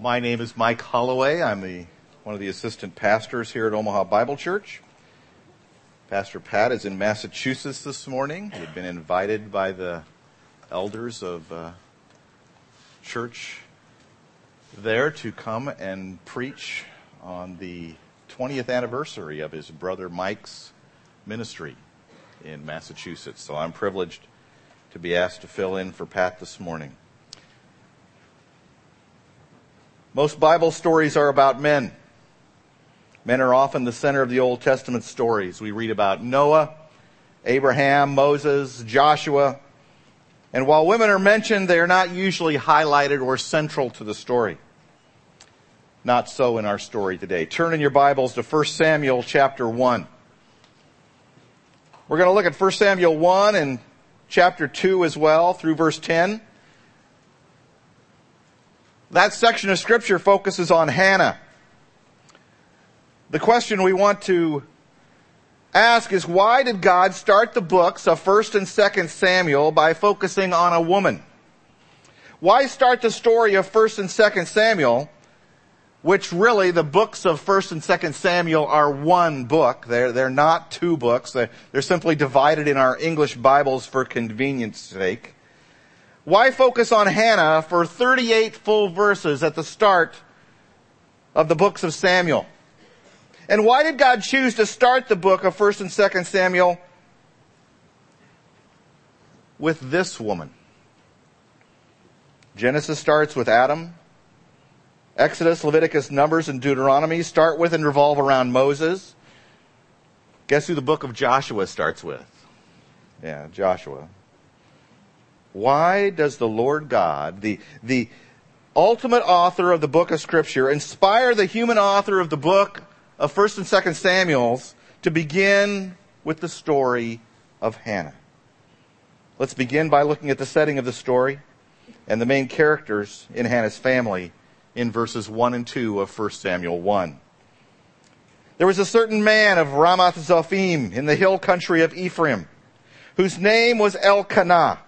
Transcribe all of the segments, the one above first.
My name is Mike Holloway. I'm the, one of the assistant pastors here at Omaha Bible Church. Pastor Pat is in Massachusetts this morning. He had been invited by the elders of uh, church there to come and preach on the 20th anniversary of his brother Mike's ministry in Massachusetts. So I'm privileged to be asked to fill in for Pat this morning. Most Bible stories are about men. Men are often the center of the Old Testament stories. We read about Noah, Abraham, Moses, Joshua. And while women are mentioned, they are not usually highlighted or central to the story. Not so in our story today. Turn in your Bibles to 1 Samuel chapter 1. We're going to look at 1 Samuel 1 and chapter 2 as well through verse 10. That section of scripture focuses on Hannah. The question we want to ask is why did God start the books of 1st and 2nd Samuel by focusing on a woman? Why start the story of 1st and 2nd Samuel, which really the books of 1st and 2nd Samuel are one book. They're, they're not two books. They're, they're simply divided in our English Bibles for convenience sake. Why focus on Hannah for 38 full verses at the start of the books of Samuel? And why did God choose to start the book of 1st and 2nd Samuel with this woman? Genesis starts with Adam. Exodus, Leviticus, Numbers, and Deuteronomy start with and revolve around Moses. Guess who the book of Joshua starts with? Yeah, Joshua. Why does the Lord God, the, the ultimate author of the book of scripture, inspire the human author of the book of 1st and 2nd Samuel's to begin with the story of Hannah? Let's begin by looking at the setting of the story and the main characters in Hannah's family in verses 1 and 2 of 1 Samuel 1. There was a certain man of Ramath Zophim in the hill country of Ephraim, whose name was Elkanah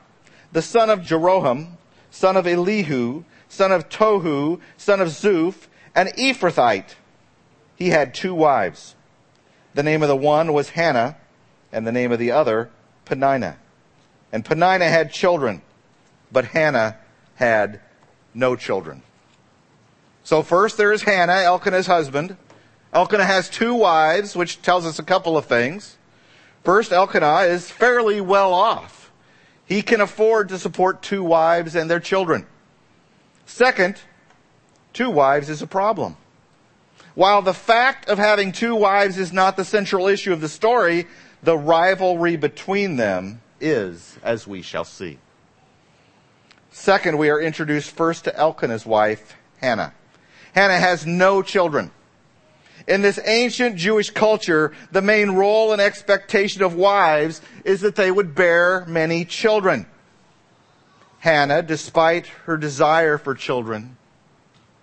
the son of Jeroham, son of Elihu, son of Tohu, son of Zuph, an Ephrathite. He had two wives. The name of the one was Hannah, and the name of the other, Peninnah. And Peninnah had children, but Hannah had no children. So first there is Hannah, Elkanah's husband. Elkanah has two wives, which tells us a couple of things. First, Elkanah is fairly well off. He can afford to support two wives and their children. Second, two wives is a problem. While the fact of having two wives is not the central issue of the story, the rivalry between them is, as we shall see. Second, we are introduced first to Elkanah's wife, Hannah. Hannah has no children. In this ancient Jewish culture, the main role and expectation of wives is that they would bear many children. Hannah, despite her desire for children,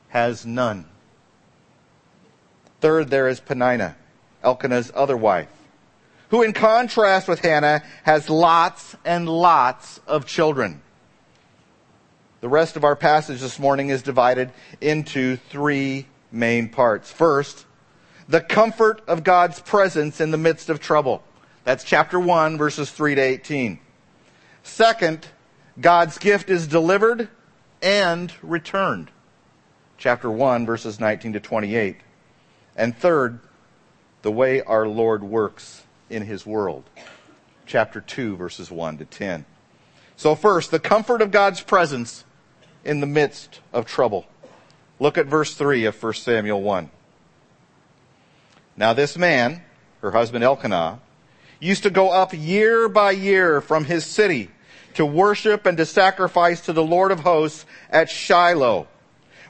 has none. Third, there is Peninnah, Elkanah's other wife, who in contrast with Hannah has lots and lots of children. The rest of our passage this morning is divided into three main parts. First, the comfort of God's presence in the midst of trouble. That's chapter 1, verses 3 to 18. Second, God's gift is delivered and returned. Chapter 1, verses 19 to 28. And third, the way our Lord works in his world. Chapter 2, verses 1 to 10. So first, the comfort of God's presence in the midst of trouble. Look at verse 3 of 1 Samuel 1. Now this man, her husband Elkanah, used to go up year by year from his city to worship and to sacrifice to the Lord of hosts at Shiloh,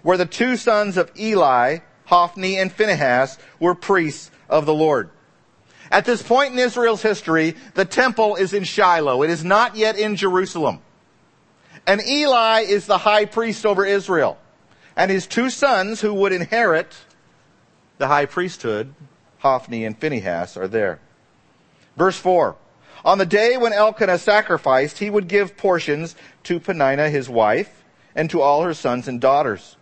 where the two sons of Eli, Hophni and Phinehas, were priests of the Lord. At this point in Israel's history, the temple is in Shiloh. It is not yet in Jerusalem. And Eli is the high priest over Israel. And his two sons who would inherit the high priesthood Hophni, and Phinehas are there. Verse 4. On the day when Elkanah sacrificed, he would give portions to Peninnah his wife and to all her sons and daughters.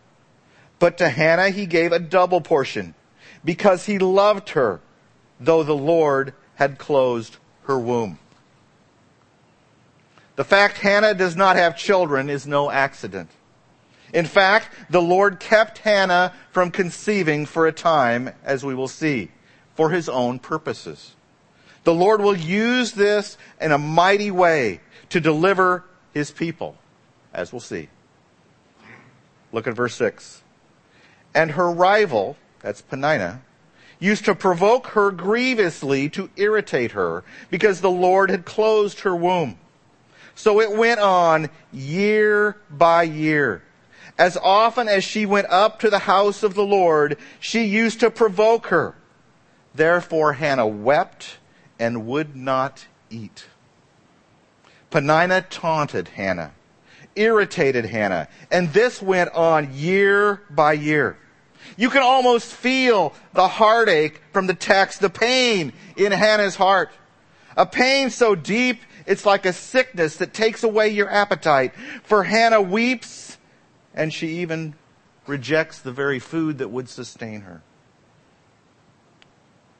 But to Hannah he gave a double portion because he loved her, though the Lord had closed her womb. The fact Hannah does not have children is no accident. In fact, the Lord kept Hannah from conceiving for a time, as we will see, for his own purposes. The Lord will use this in a mighty way to deliver his people, as we'll see. Look at verse 6. And her rival, that's Peninnah, used to provoke her grievously to irritate her because the Lord had closed her womb. So it went on year by year. As often as she went up to the house of the Lord, she used to provoke her. Therefore Hannah wept and would not eat. Peninnah taunted Hannah, irritated Hannah, and this went on year by year. You can almost feel the heartache from the text, the pain in Hannah's heart. A pain so deep, it's like a sickness that takes away your appetite. For Hannah weeps, and she even rejects the very food that would sustain her.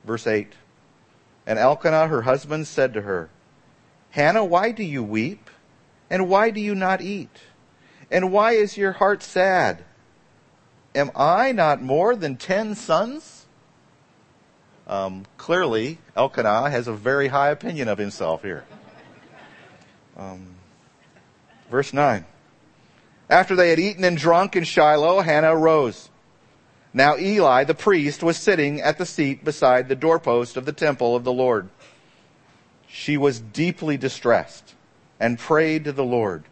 Verse 8. And Elkanah, her husband, said to her, Hannah, why do you weep? And why do you not eat? And why is your heart sad? Am I not more than ten sons? Um, clearly, Elkanah has a very high opinion of himself here. Um, verse 9. After they had eaten and drunk in Shiloh, Hannah arose. Now Eli the priest was sitting at the seat beside the doorpost of the temple of the Lord. She was deeply distressed and prayed to the Lord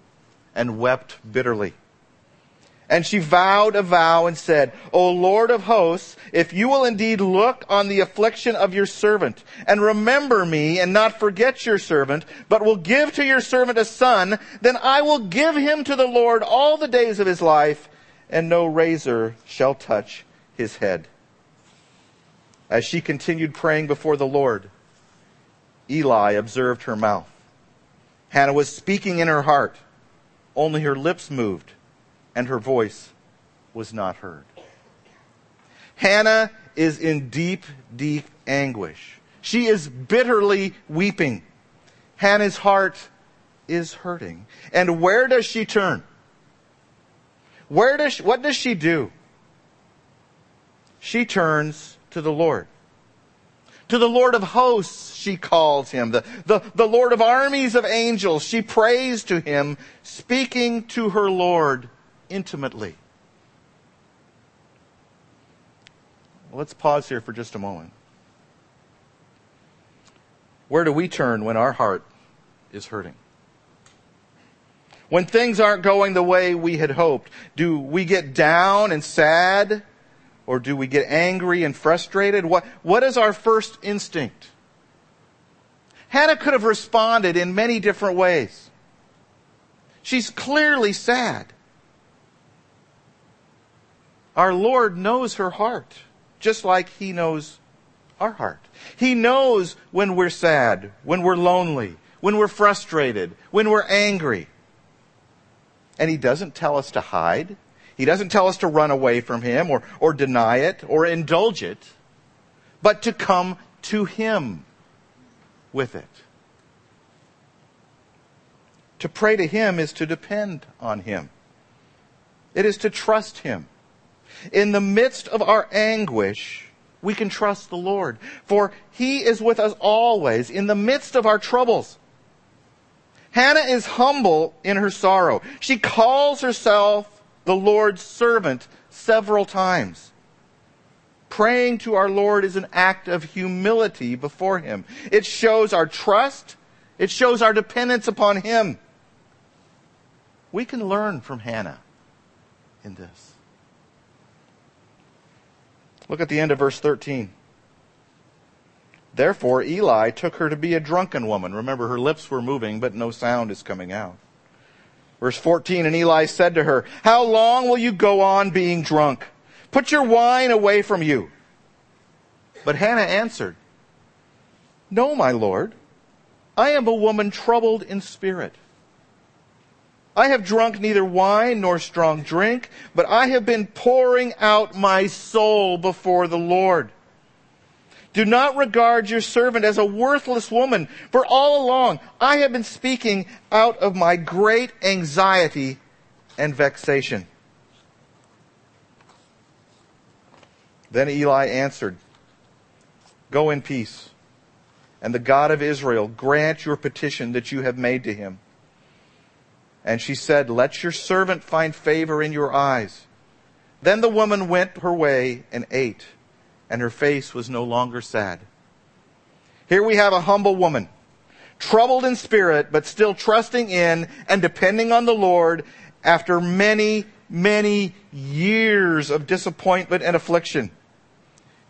and wept bitterly. And she vowed a vow and said, O Lord of hosts, if you will indeed look on the affliction of your servant and remember me and not forget your servant, but will give to your servant a son, then I will give him to the Lord all the days of his life and no razor shall touch his head. As she continued praying before the Lord, Eli observed her mouth. Hannah was speaking in her heart. Only her lips moved and her voice was not heard. Hannah is in deep, deep anguish. She is bitterly weeping. Hannah's heart is hurting. And where does she turn? Where does she, what does she do? She turns to the Lord. To the Lord of hosts, she calls him. The, the, the Lord of armies of angels, she prays to him, speaking to her Lord intimately. Let's pause here for just a moment. Where do we turn when our heart is hurting? When things aren't going the way we had hoped, do we get down and sad? Or do we get angry and frustrated? What, what is our first instinct? Hannah could have responded in many different ways. She's clearly sad. Our Lord knows her heart, just like He knows our heart. He knows when we're sad, when we're lonely, when we're frustrated, when we're angry. And He doesn't tell us to hide. He doesn't tell us to run away from Him or, or deny it or indulge it, but to come to Him with it. To pray to Him is to depend on Him. It is to trust Him. In the midst of our anguish, we can trust the Lord, for He is with us always in the midst of our troubles. Hannah is humble in her sorrow. She calls herself the Lord's servant several times. Praying to our Lord is an act of humility before Him. It shows our trust. It shows our dependence upon Him. We can learn from Hannah in this. Look at the end of verse 13. Therefore, Eli took her to be a drunken woman. Remember, her lips were moving, but no sound is coming out. Verse 14, and Eli said to her, How long will you go on being drunk? Put your wine away from you. But Hannah answered, No, my Lord. I am a woman troubled in spirit. I have drunk neither wine nor strong drink, but I have been pouring out my soul before the Lord. Do not regard your servant as a worthless woman, for all along I have been speaking out of my great anxiety and vexation. Then Eli answered, Go in peace, and the God of Israel grant your petition that you have made to him. And she said, Let your servant find favor in your eyes. Then the woman went her way and ate and her face was no longer sad. Here we have a humble woman, troubled in spirit, but still trusting in and depending on the Lord after many, many years of disappointment and affliction.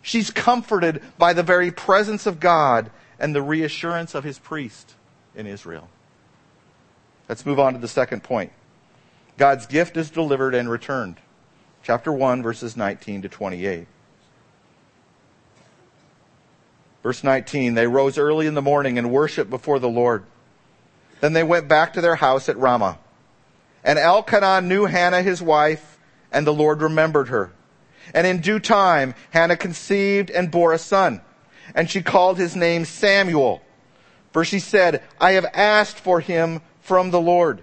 She's comforted by the very presence of God and the reassurance of his priest in Israel. Let's move on to the second point. God's gift is delivered and returned. Chapter 1, verses 19 to 28. Verse 19, they rose early in the morning and worshiped before the Lord. Then they went back to their house at Ramah. And Elkanah knew Hannah his wife, and the Lord remembered her. And in due time, Hannah conceived and bore a son. And she called his name Samuel. For she said, I have asked for him from the Lord.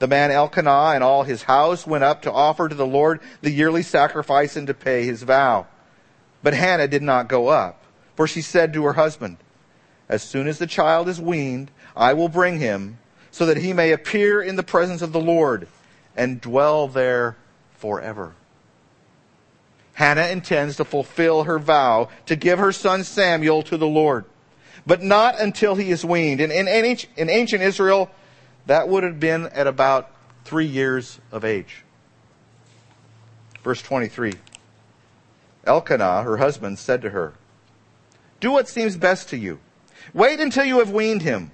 The man Elkanah and all his house went up to offer to the Lord the yearly sacrifice and to pay his vow. But Hannah did not go up. For she said to her husband, As soon as the child is weaned, I will bring him, so that he may appear in the presence of the Lord and dwell there forever. Hannah intends to fulfill her vow to give her son Samuel to the Lord, but not until he is weaned. And in, in ancient Israel, that would have been at about three years of age. Verse 23. Elkanah, her husband, said to her, do what seems best to you. Wait until you have weaned him.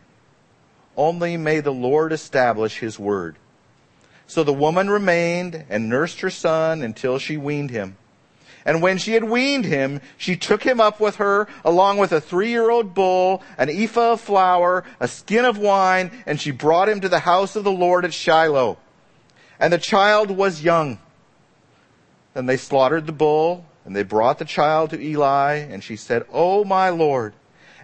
Only may the Lord establish his word. So the woman remained and nursed her son until she weaned him. And when she had weaned him, she took him up with her, along with a three-year-old bull, an ephah of flour, a skin of wine, and she brought him to the house of the Lord at Shiloh. And the child was young. Then they slaughtered the bull and they brought the child to Eli, and she said, Oh, my Lord,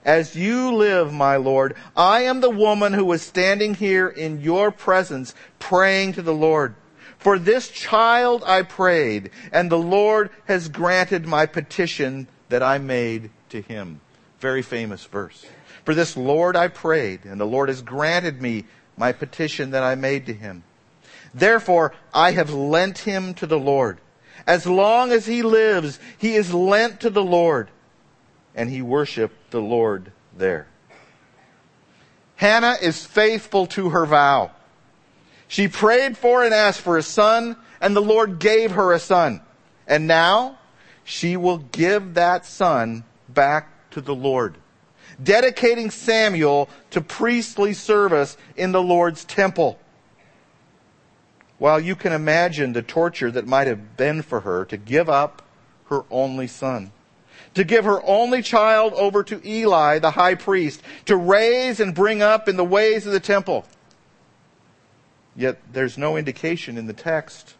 as you live, my Lord, I am the woman who was standing here in your presence praying to the Lord. For this child I prayed, and the Lord has granted my petition that I made to him. Very famous verse. For this Lord I prayed, and the Lord has granted me my petition that I made to him. Therefore I have lent him to the Lord. As long as he lives, he is lent to the Lord. And he worshiped the Lord there. Hannah is faithful to her vow. She prayed for and asked for a son, and the Lord gave her a son. And now she will give that son back to the Lord, dedicating Samuel to priestly service in the Lord's temple. While you can imagine the torture that might have been for her to give up her only son, to give her only child over to Eli, the high priest, to raise and bring up in the ways of the temple. Yet there's no indication in the text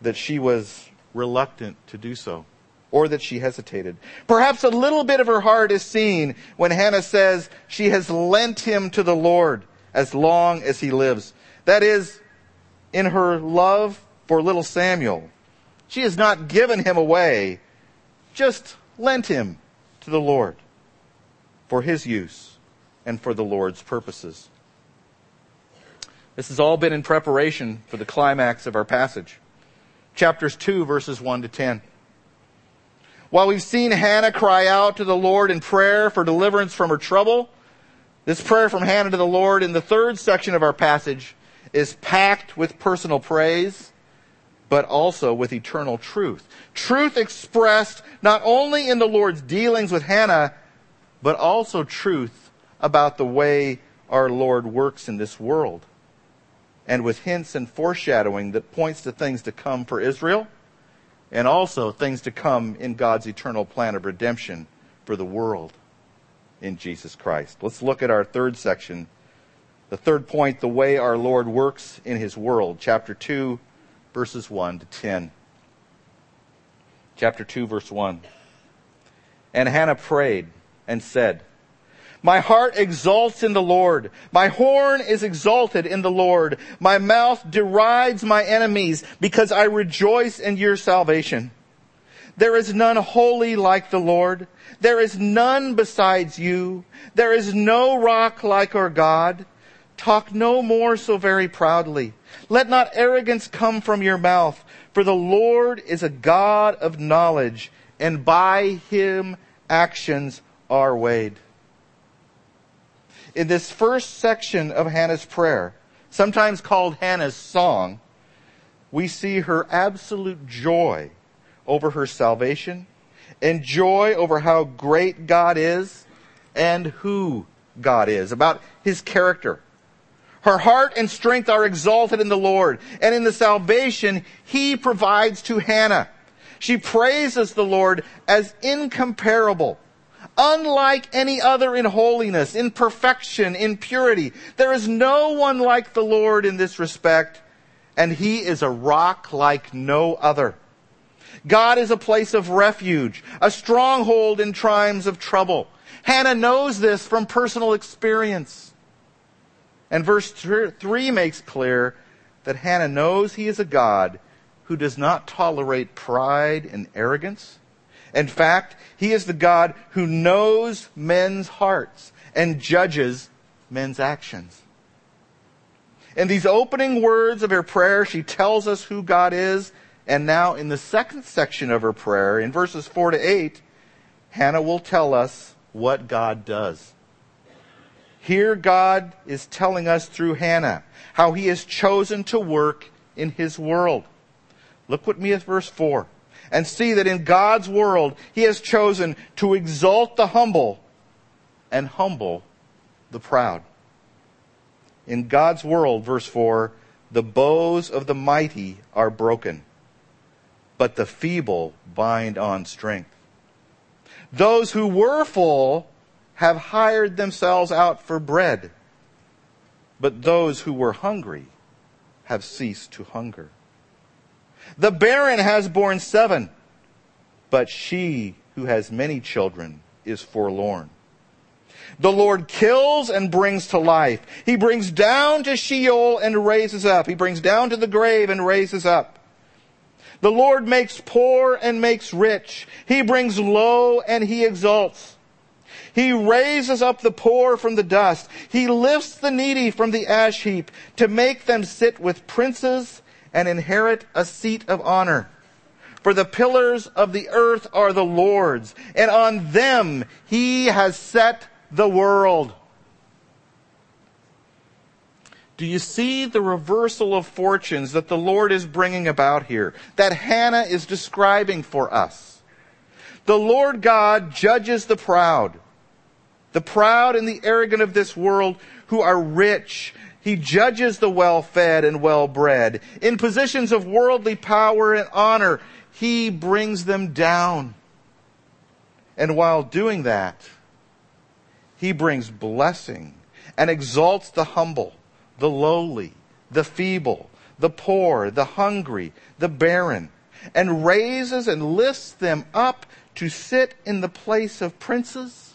that she was reluctant to do so or that she hesitated. Perhaps a little bit of her heart is seen when Hannah says she has lent him to the Lord as long as he lives. That is, in her love for little Samuel. She has not given him away, just lent him to the Lord for his use and for the Lord's purposes. This has all been in preparation for the climax of our passage. Chapters 2 verses 1 to 10. While we've seen Hannah cry out to the Lord in prayer for deliverance from her trouble, this prayer from Hannah to the Lord in the third section of our passage is packed with personal praise, but also with eternal truth. Truth expressed not only in the Lord's dealings with Hannah, but also truth about the way our Lord works in this world. And with hints and foreshadowing that points to things to come for Israel, and also things to come in God's eternal plan of redemption for the world in Jesus Christ. Let's look at our third section The third point, the way our Lord works in his world. Chapter 2, verses 1 to 10. Chapter 2, verse 1. And Hannah prayed and said, My heart exults in the Lord. My horn is exalted in the Lord. My mouth derides my enemies because I rejoice in your salvation. There is none holy like the Lord. There is none besides you. There is no rock like our God. Talk no more so very proudly. Let not arrogance come from your mouth, for the Lord is a God of knowledge, and by him actions are weighed. In this first section of Hannah's prayer, sometimes called Hannah's song, we see her absolute joy over her salvation and joy over how great God is and who God is, about his character. Her heart and strength are exalted in the Lord, and in the salvation he provides to Hannah. She praises the Lord as incomparable, unlike any other in holiness, in perfection, in purity. There is no one like the Lord in this respect, and he is a rock like no other. God is a place of refuge, a stronghold in times of trouble. Hannah knows this from personal experience. And verse 3 makes clear that Hannah knows he is a God who does not tolerate pride and arrogance. In fact, he is the God who knows men's hearts and judges men's actions. In these opening words of her prayer, she tells us who God is and now in the second section of her prayer, in verses 4 to 8, Hannah will tell us what God does. Here God is telling us through Hannah how he has chosen to work in his world. Look with me at verse 4 and see that in God's world he has chosen to exalt the humble and humble the proud. In God's world, verse 4, the bows of the mighty are broken but the feeble bind on strength. Those who were full have hired themselves out for bread, but those who were hungry have ceased to hunger. The barren has borne seven, but she who has many children is forlorn. The Lord kills and brings to life. He brings down to Sheol and raises up. He brings down to the grave and raises up. The Lord makes poor and makes rich. He brings low and he exalts. He raises up the poor from the dust. He lifts the needy from the ash heap to make them sit with princes and inherit a seat of honor. For the pillars of the earth are the Lord's, and on them he has set the world. Do you see the reversal of fortunes that the Lord is bringing about here? That Hannah is describing for us. The Lord God judges the proud. The proud and the arrogant of this world who are rich. He judges the well-fed and well-bred. In positions of worldly power and honor, He brings them down. And while doing that, He brings blessing and exalts the humble the lowly, the feeble, the poor, the hungry, the barren, and raises and lifts them up to sit in the place of princes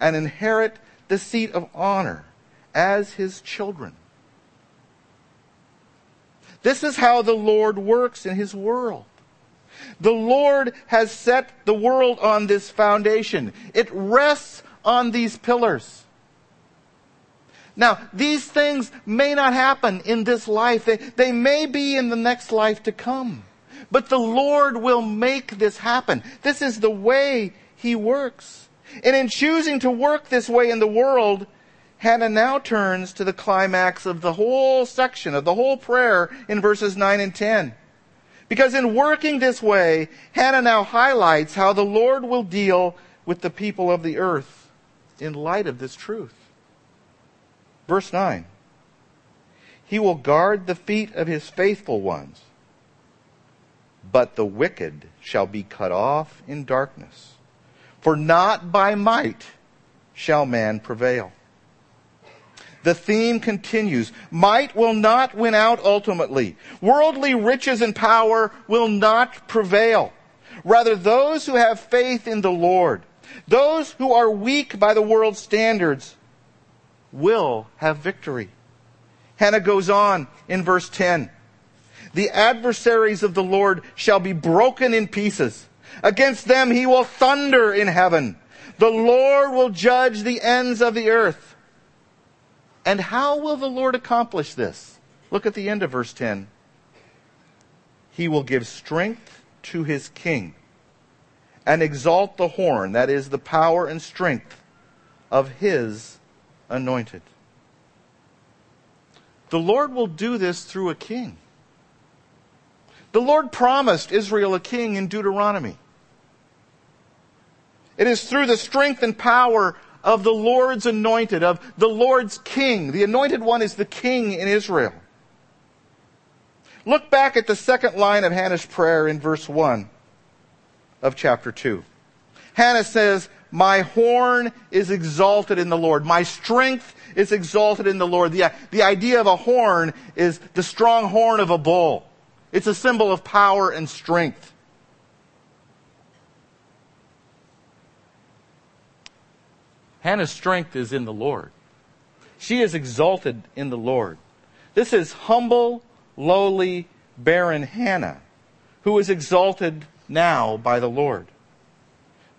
and inherit the seat of honor as his children. This is how the Lord works in his world. The Lord has set the world on this foundation. It rests on these pillars. Now, these things may not happen in this life. They, they may be in the next life to come. But the Lord will make this happen. This is the way He works. And in choosing to work this way in the world, Hannah now turns to the climax of the whole section, of the whole prayer in verses 9 and 10. Because in working this way, Hannah now highlights how the Lord will deal with the people of the earth in light of this truth. Verse 9. He will guard the feet of his faithful ones, but the wicked shall be cut off in darkness. For not by might shall man prevail. the theme continues. Might will not win out ultimately. Worldly riches and power will not prevail. Rather, those who have faith in the Lord, those who are weak by the world's standards, will have victory. Hannah goes on in verse 10. The adversaries of the Lord shall be broken in pieces. Against them he will thunder in heaven. The Lord will judge the ends of the earth. And how will the Lord accomplish this? Look at the end of verse 10. He will give strength to his king and exalt the horn, that is, the power and strength of his anointed. The Lord will do this through a king. The Lord promised Israel a king in Deuteronomy. It is through the strength and power of the Lord's anointed, of the Lord's king. The anointed one is the king in Israel. Look back at the second line of Hannah's prayer in verse 1 of chapter 2. Hannah says, My horn is exalted in the Lord. My strength is exalted in the Lord. The, the idea of a horn is the strong horn of a bull. It's a symbol of power and strength. Hannah's strength is in the Lord. She is exalted in the Lord. This is humble, lowly, barren Hannah, who is exalted now by the Lord.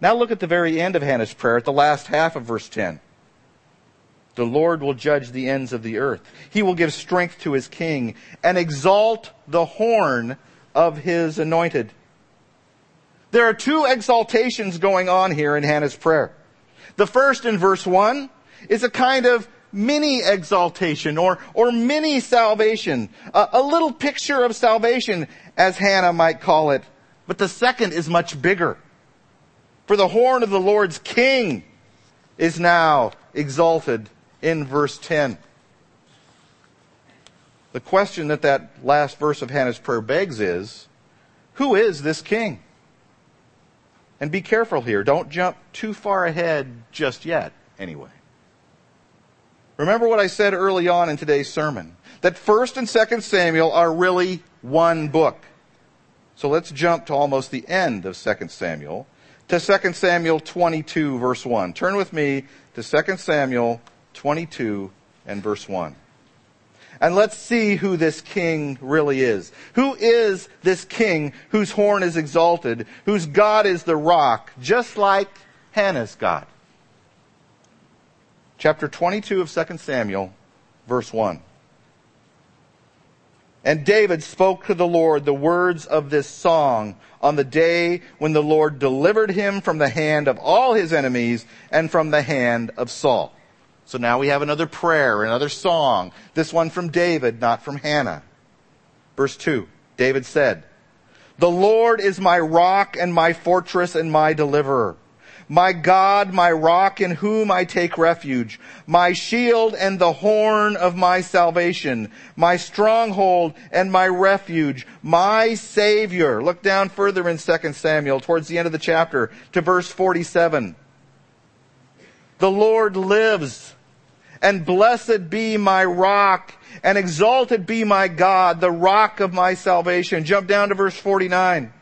Now look at the very end of Hannah's prayer, at the last half of verse 10. The Lord will judge the ends of the earth. He will give strength to his king and exalt the horn of his anointed. There are two exaltations going on here in Hannah's prayer. The first in verse 1 is a kind of mini exaltation or, or mini salvation, a, a little picture of salvation, as Hannah might call it. But the second is much bigger. For the horn of the Lord's king is now exalted in verse 10. The question that that last verse of Hannah's prayer begs is, who is this king? And be careful here. Don't jump too far ahead just yet, anyway. Remember what I said early on in today's sermon that 1st and 2nd Samuel are really one book. So let's jump to almost the end of 2nd Samuel to 2 Samuel 22 verse 1. Turn with me to 2 Samuel 22 and verse 1. And let's see who this king really is. Who is this king whose horn is exalted, whose God is the rock, just like Hannah's God? Chapter 22 of 2 Samuel, verse 1. And David spoke to the Lord the words of this song on the day when the Lord delivered him from the hand of all his enemies and from the hand of Saul. So now we have another prayer, another song. This one from David, not from Hannah. Verse 2. David said, The Lord is my rock and my fortress and my deliverer. My God, my rock in whom I take refuge, my shield and the horn of my salvation, my stronghold and my refuge, my savior. Look down further in 2 Samuel towards the end of the chapter to verse 47. The Lord lives and blessed be my rock, and exalted be my God, the rock of my salvation. Jump down to verse 49.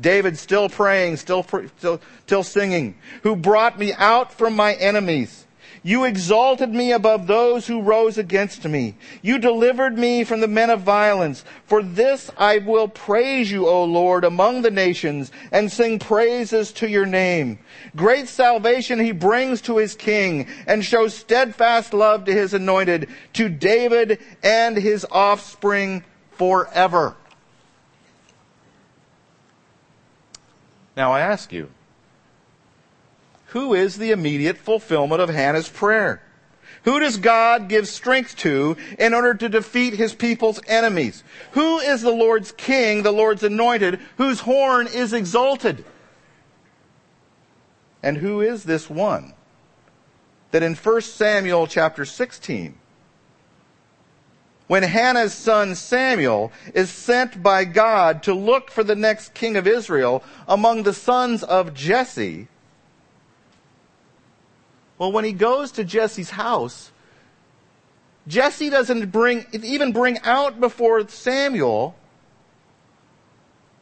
David still praying, still, still, still singing, who brought me out from my enemies you exalted me above those who rose against me. You delivered me from the men of violence. For this I will praise you, O Lord, among the nations and sing praises to your name. Great salvation he brings to his king and shows steadfast love to his anointed, to David and his offspring forever. Now I ask you, who is the immediate fulfillment of Hannah's prayer? Who does God give strength to in order to defeat his people's enemies? Who is the Lord's king, the Lord's anointed, whose horn is exalted? And who is this one that in 1 Samuel chapter 16, when Hannah's son Samuel is sent by God to look for the next king of Israel among the sons of Jesse, well, when he goes to Jesse's house, Jesse doesn't bring, even bring out before Samuel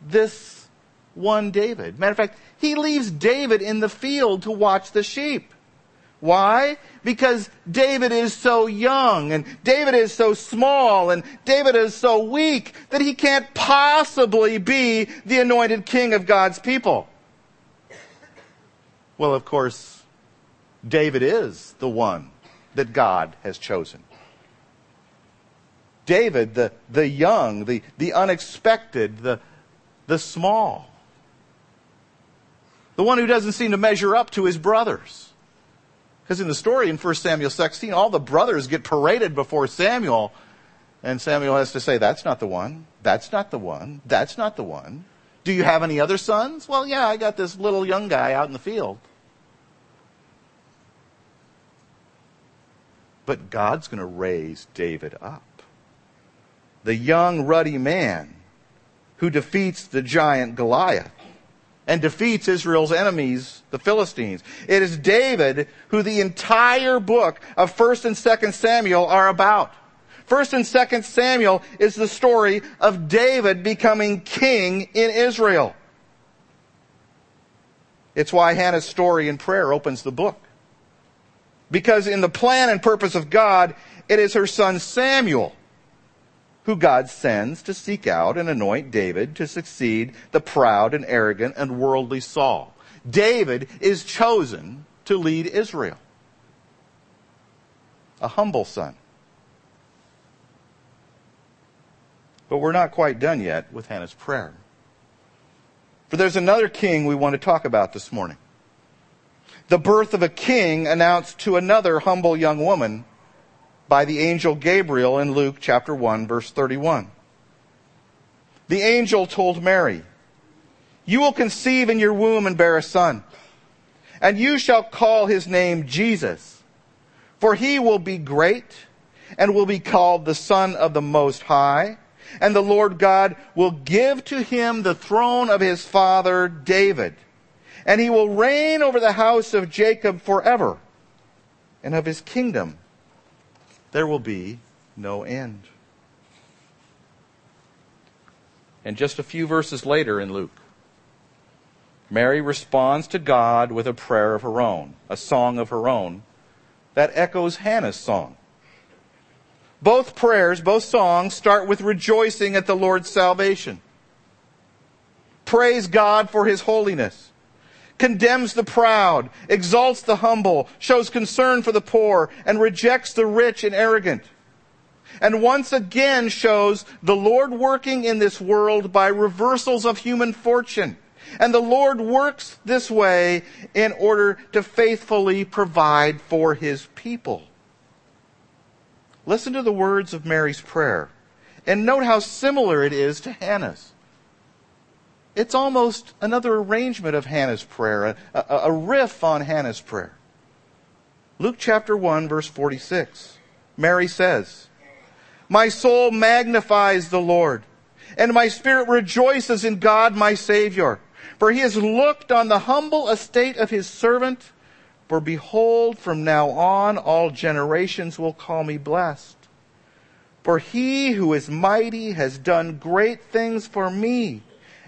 this one David. Matter of fact, he leaves David in the field to watch the sheep. Why? Because David is so young and David is so small and David is so weak that he can't possibly be the anointed king of God's people. Well, of course, David is the one that God has chosen. David, the, the young, the, the unexpected, the, the small. The one who doesn't seem to measure up to his brothers. Because in the story in 1 Samuel 16, all the brothers get paraded before Samuel, and Samuel has to say, That's not the one. That's not the one. That's not the one. Do you have any other sons? Well, yeah, I got this little young guy out in the field. But God's going to raise David up. The young, ruddy man who defeats the giant Goliath and defeats Israel's enemies, the Philistines. It is David who the entire book of 1st and 2nd Samuel are about. 1st and 2nd Samuel is the story of David becoming king in Israel. It's why Hannah's story in prayer opens the book. Because in the plan and purpose of God, it is her son Samuel who God sends to seek out and anoint David to succeed the proud and arrogant and worldly Saul. David is chosen to lead Israel. A humble son. But we're not quite done yet with Hannah's prayer. For there's another king we want to talk about this morning. The birth of a king announced to another humble young woman by the angel Gabriel in Luke chapter 1 verse 31. The angel told Mary, You will conceive in your womb and bear a son, and you shall call his name Jesus, for he will be great and will be called the Son of the Most High, and the Lord God will give to him the throne of his father David, and he will reign over the house of Jacob forever, and of his kingdom there will be no end. And just a few verses later in Luke, Mary responds to God with a prayer of her own, a song of her own, that echoes Hannah's song. Both prayers, both songs start with rejoicing at the Lord's salvation. Praise God for His holiness condemns the proud, exalts the humble, shows concern for the poor, and rejects the rich and arrogant. And once again shows the Lord working in this world by reversals of human fortune. And the Lord works this way in order to faithfully provide for his people. Listen to the words of Mary's prayer and note how similar it is to Hannah's. It's almost another arrangement of Hannah's prayer, a, a, a riff on Hannah's prayer. Luke chapter 1, verse 46. Mary says, My soul magnifies the Lord, and my spirit rejoices in God my Savior, for he has looked on the humble estate of his servant. For behold, from now on all generations will call me blessed. For he who is mighty has done great things for me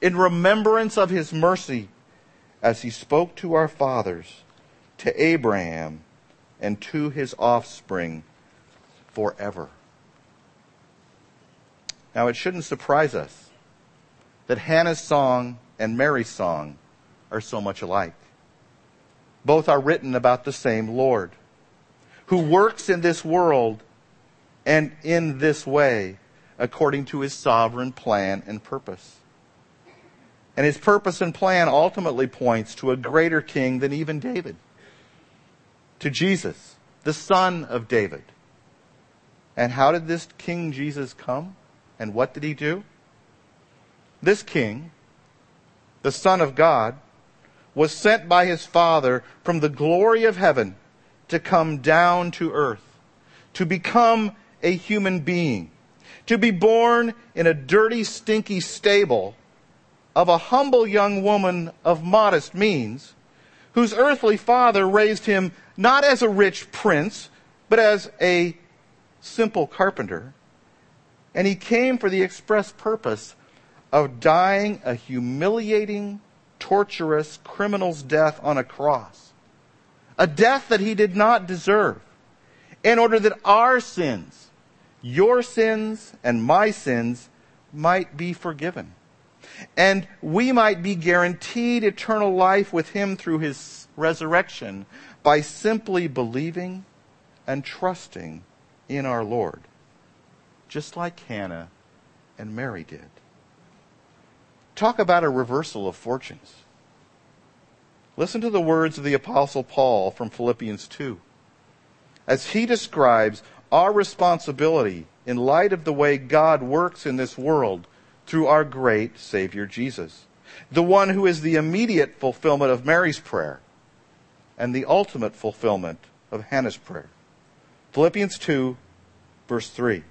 in remembrance of his mercy as he spoke to our fathers, to Abraham, and to his offspring forever. Now, it shouldn't surprise us that Hannah's song and Mary's song are so much alike. Both are written about the same Lord, who works in this world and in this way according to his sovereign plan and purpose. And his purpose and plan ultimately points to a greater king than even David. To Jesus, the son of David. And how did this King Jesus come? And what did he do? This king, the Son of God, was sent by his Father from the glory of heaven to come down to earth, to become a human being, to be born in a dirty, stinky stable of a humble young woman of modest means, whose earthly father raised him not as a rich prince, but as a simple carpenter. And he came for the express purpose of dying a humiliating, torturous criminal's death on a cross. A death that he did not deserve. In order that our sins, your sins and my sins, might be forgiven. And we might be guaranteed eternal life with him through his resurrection by simply believing and trusting in our Lord, just like Hannah and Mary did. Talk about a reversal of fortunes. Listen to the words of the Apostle Paul from Philippians 2 as he describes our responsibility in light of the way God works in this world through our great Savior Jesus, the one who is the immediate fulfillment of Mary's prayer and the ultimate fulfillment of Hannah's prayer. Philippians 2, verse 3.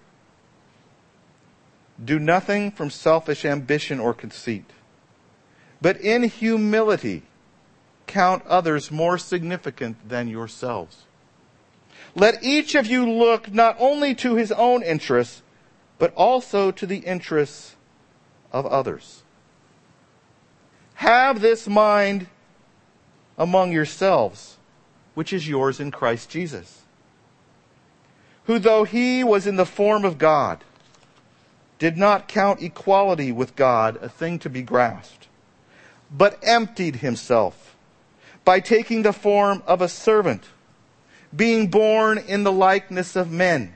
Do nothing from selfish ambition or conceit, but in humility count others more significant than yourselves. Let each of you look not only to his own interests, but also to the interests of others. Have this mind among yourselves, which is yours in Christ Jesus who though he was in the form of God, did not count equality with God a thing to be grasped, but emptied himself by taking the form of a servant, being born in the likeness of men.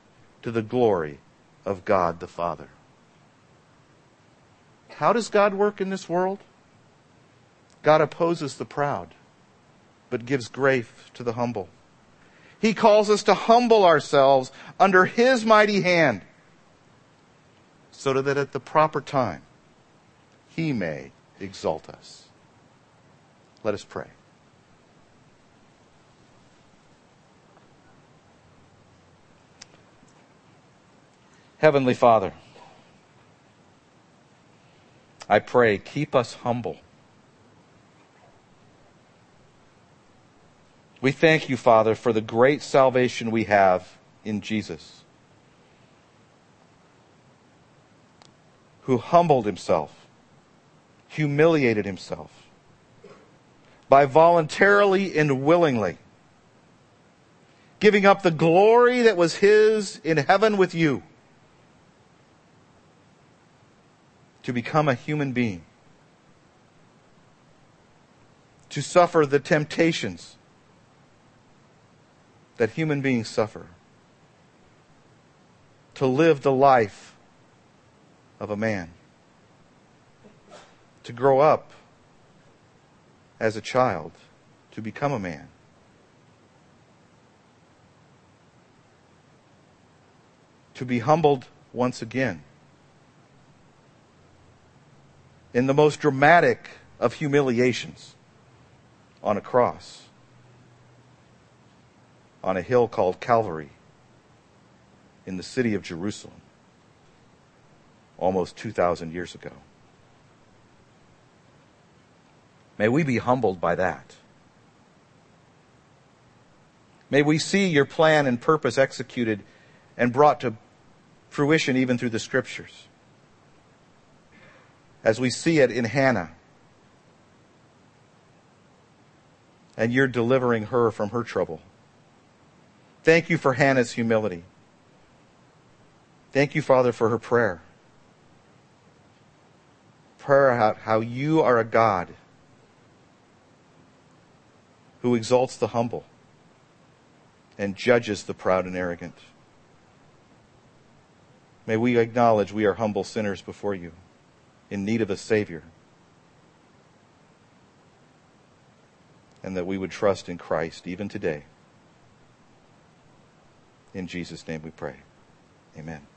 to the glory of God the Father. How does God work in this world? God opposes the proud but gives grace to the humble. He calls us to humble ourselves under His mighty hand so that at the proper time He may exalt us. Let us pray. Heavenly Father, I pray, keep us humble. We thank you, Father, for the great salvation we have in Jesus, who humbled himself, humiliated himself, by voluntarily and willingly giving up the glory that was his in heaven with you to become a human being, to suffer the temptations that human beings suffer. To live the life of a man. To grow up as a child. To become a man. To be humbled once again. In the most dramatic of humiliations on a cross on a hill called Calvary in the city of Jerusalem almost 2,000 years ago. May we be humbled by that. May we see your plan and purpose executed and brought to fruition even through the scriptures. As we see it in Hannah. And you're delivering her from her trouble. Thank you for Hannah's humility. Thank you, Father, for her prayer. Prayer about how you are a God who exalts the humble and judges the proud and arrogant. May we acknowledge we are humble sinners before you, in need of a Savior, and that we would trust in Christ even today. In Jesus' name we pray. Amen.